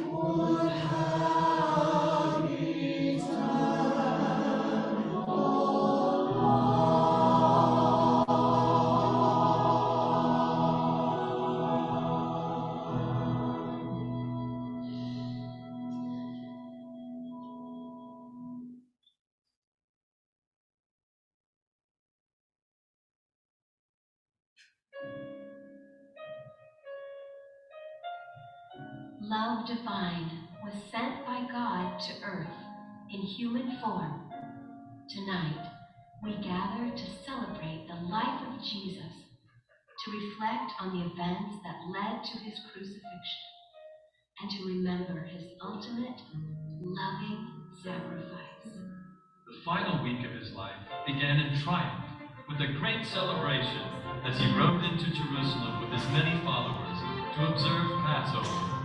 Love divine was sent by God to earth in human form. Tonight, we gather to celebrate the life of Jesus, to reflect on the events that led to his crucifixion, and to remember his ultimate, loving sacrifice. The final week of his life began in triumph with a great celebration as he rode into Jerusalem with his many followers to observe Passover.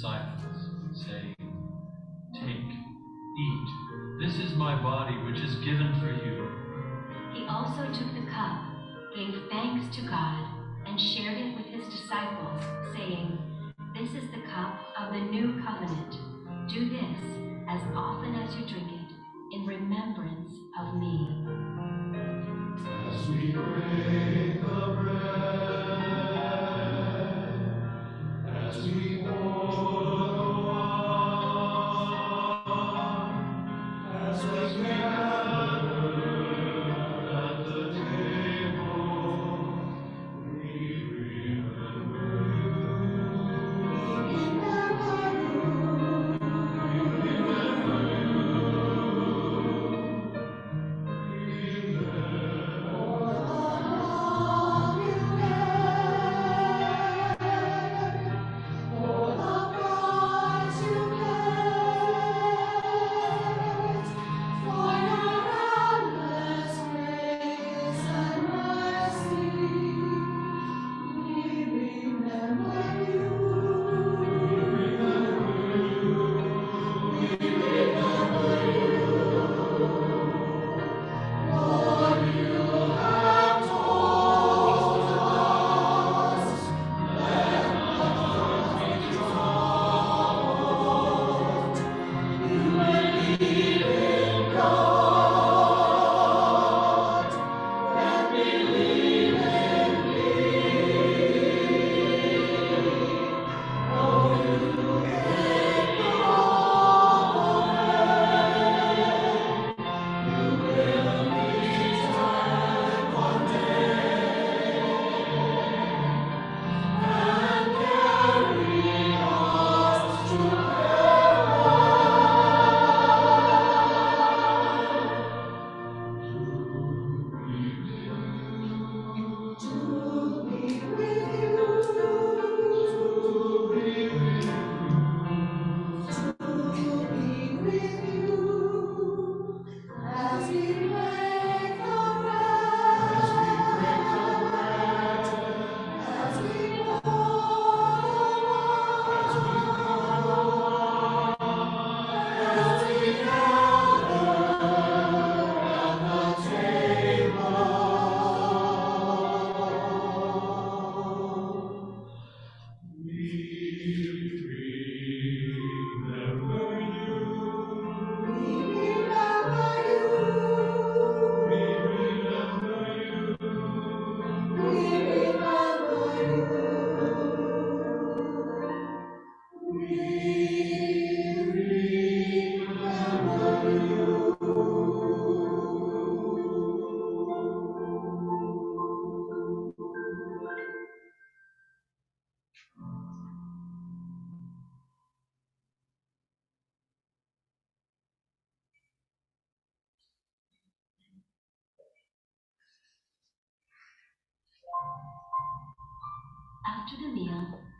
Disciples, saying, Take, eat, this is my body which is given for you. He also took the cup, gave thanks to God, and shared it with his disciples, saying, This is the cup of the new covenant. Do this as often as you drink it in remembrance of me. As we break the bread, as we gather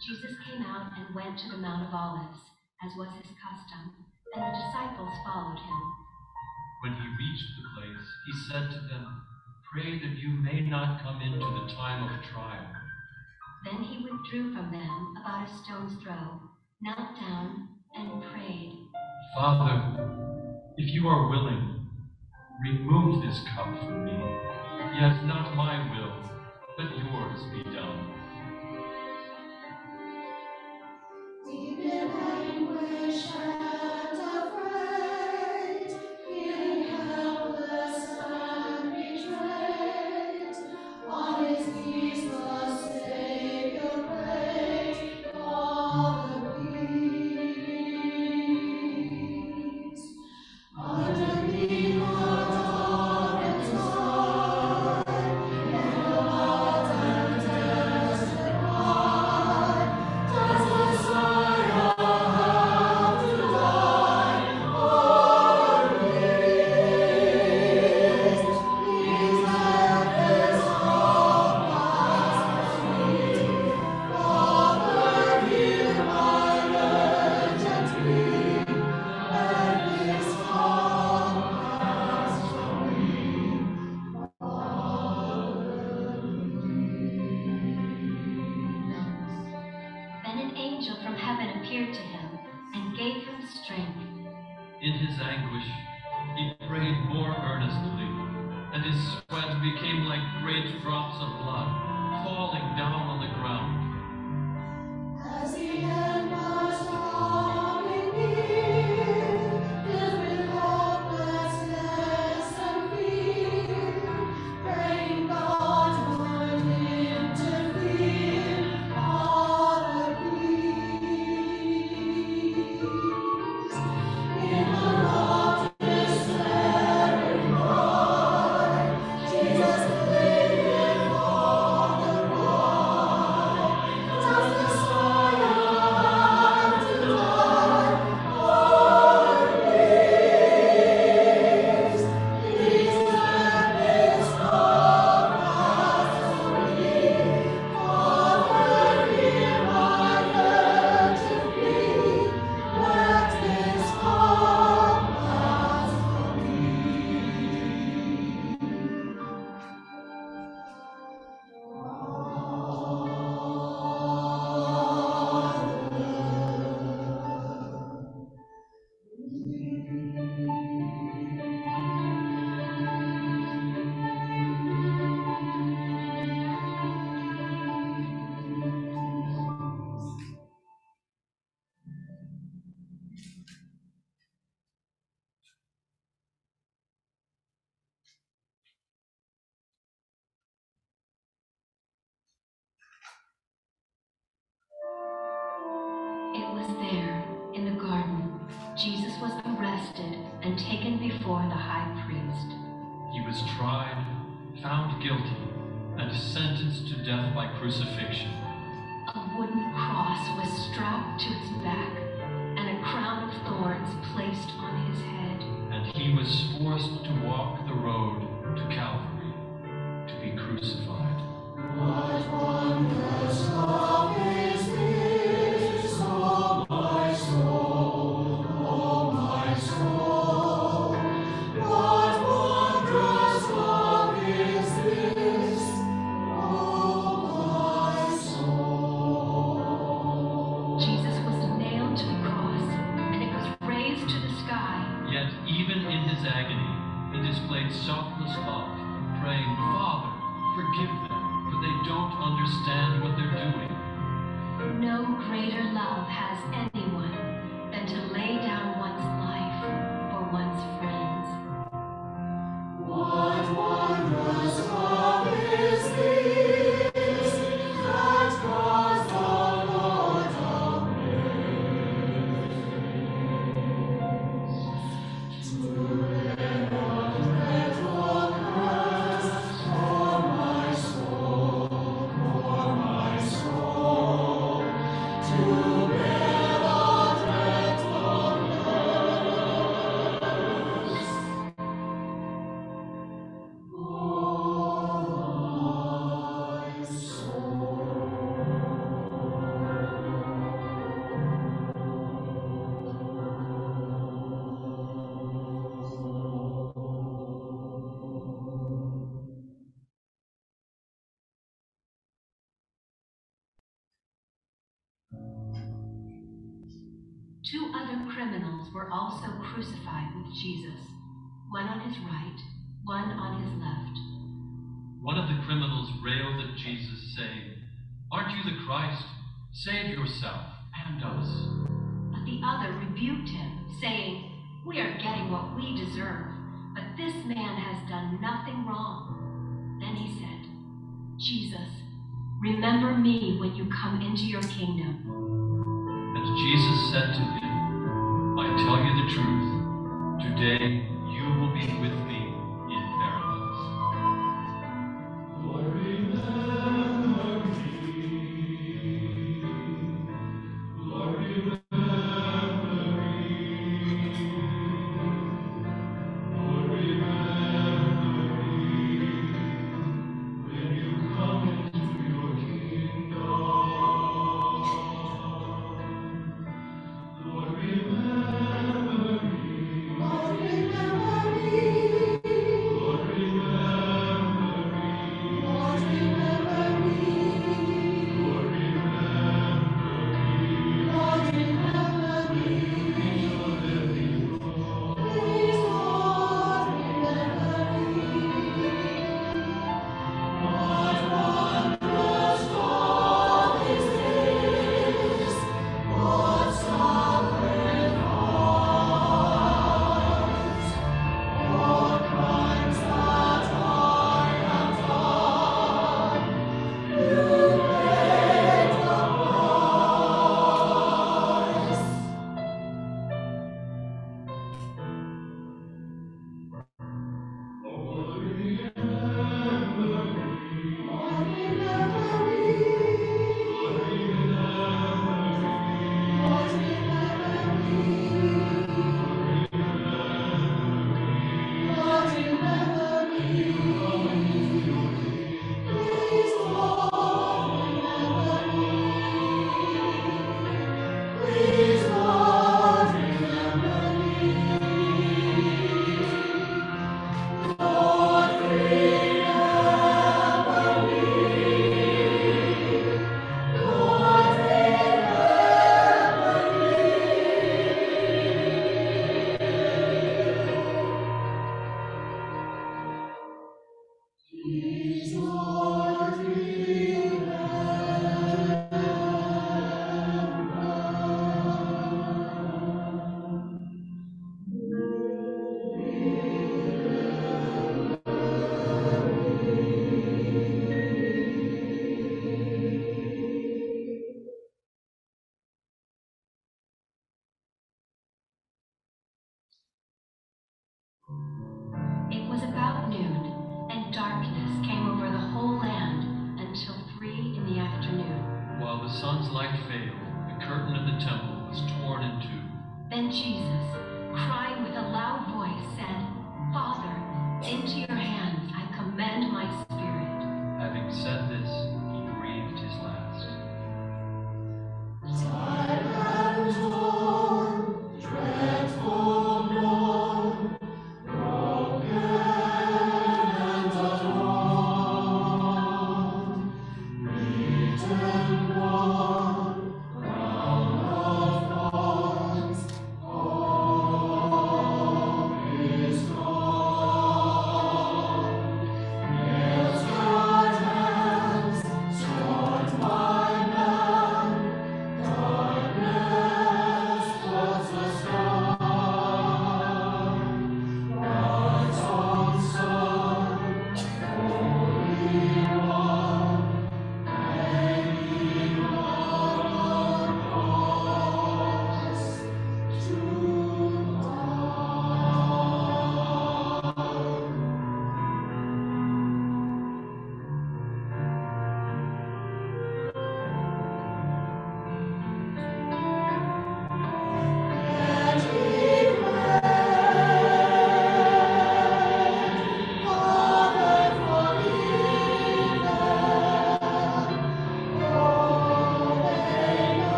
Jesus came out and went to the Mount of Olives, as was his custom, and the disciples followed him. When he reached the place, he said to them, Pray that you may not come into the time of trial. Then he withdrew from them about a stone's throw, knelt down, and prayed. Father, if you are willing, remove this cup from me. Yet not my will, but yours be done. His anguish, found guilty, and sentenced to death by crucifixion. A wooden cross was strapped to his back, and a crown of thorns placed on his head. And he was forced to walk the road to Calvary Two other criminals were also crucified with Jesus, one on his right, one on his left. One of the criminals railed at Jesus, saying, Aren't you the Christ? Save yourself and us. But the other rebuked him, saying, We are getting what we deserve, but this man has done nothing wrong. Then he said, Jesus, remember me when you come into your kingdom. And Jesus said to him, I tell you the truth, today you will be with me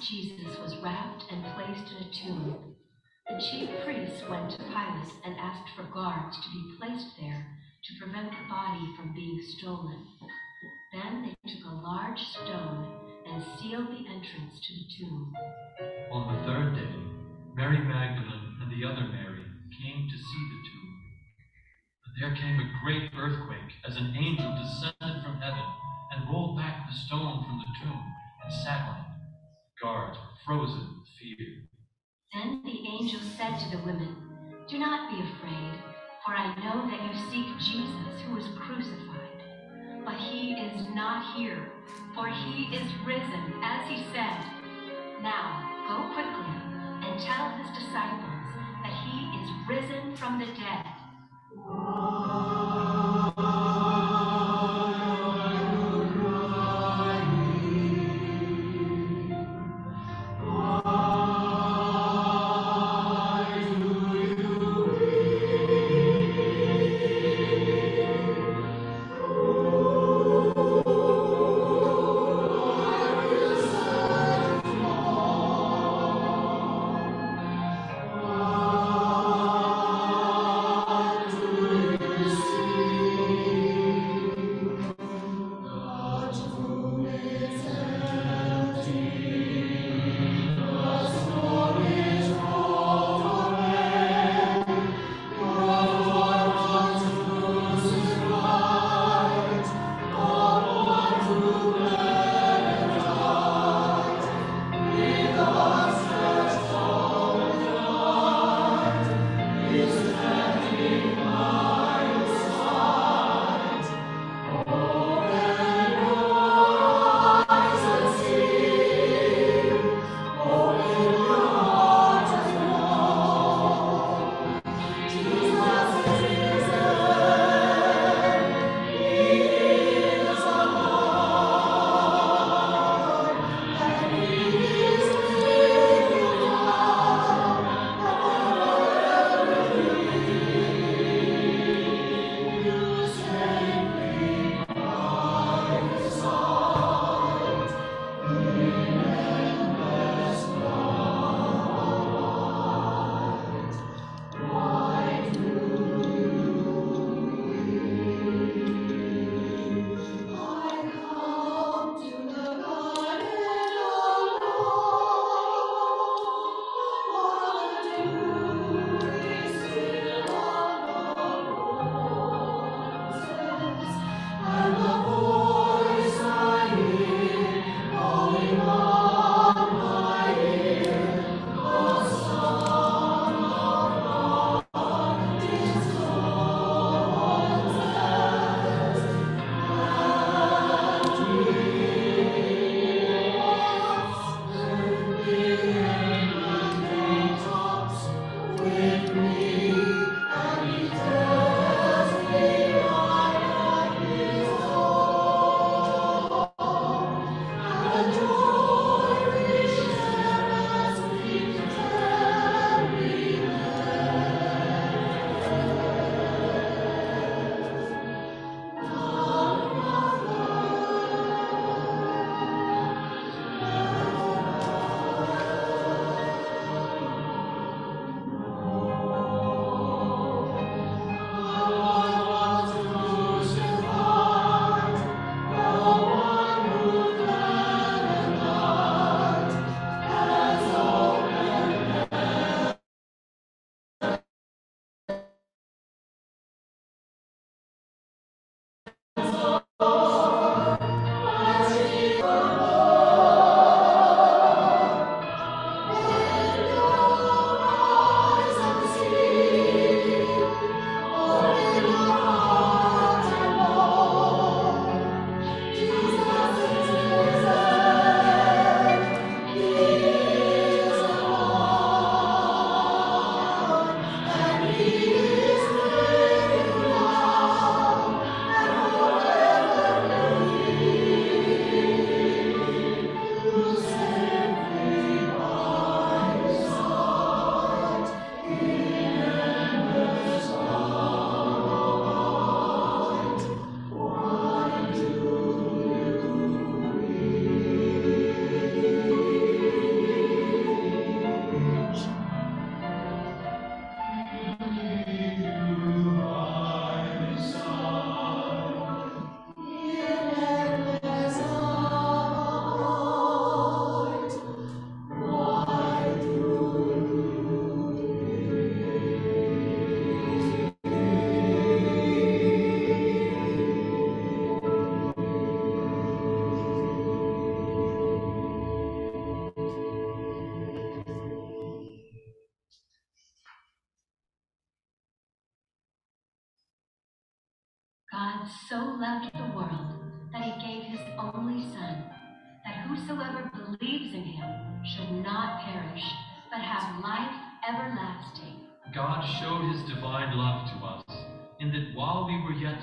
Jesus was wrapped and placed in a tomb. The chief priests went to Pilate and asked for guards to be placed there to prevent the body from being stolen. Then they took a large stone and sealed the entrance to the tomb. On the third day, Mary Magdalene and the other Mary came to see the tomb. But there came a great earthquake as an angel descended from heaven and rolled back the stone from the tomb and sat on it. Guards were frozen with fear. Then the angel said to the women, Do not be afraid, for I know that you seek Jesus who was crucified. But he is not here, for he is risen, as he said. Now go quickly and tell his disciples that he is risen from the dead.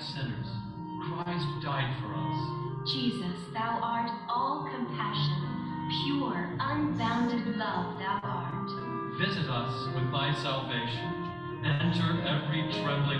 Sinners, Christ died for us. Jesus, thou art all compassion, pure, unbounded love thou art. Visit us with thy salvation. Enter every trembling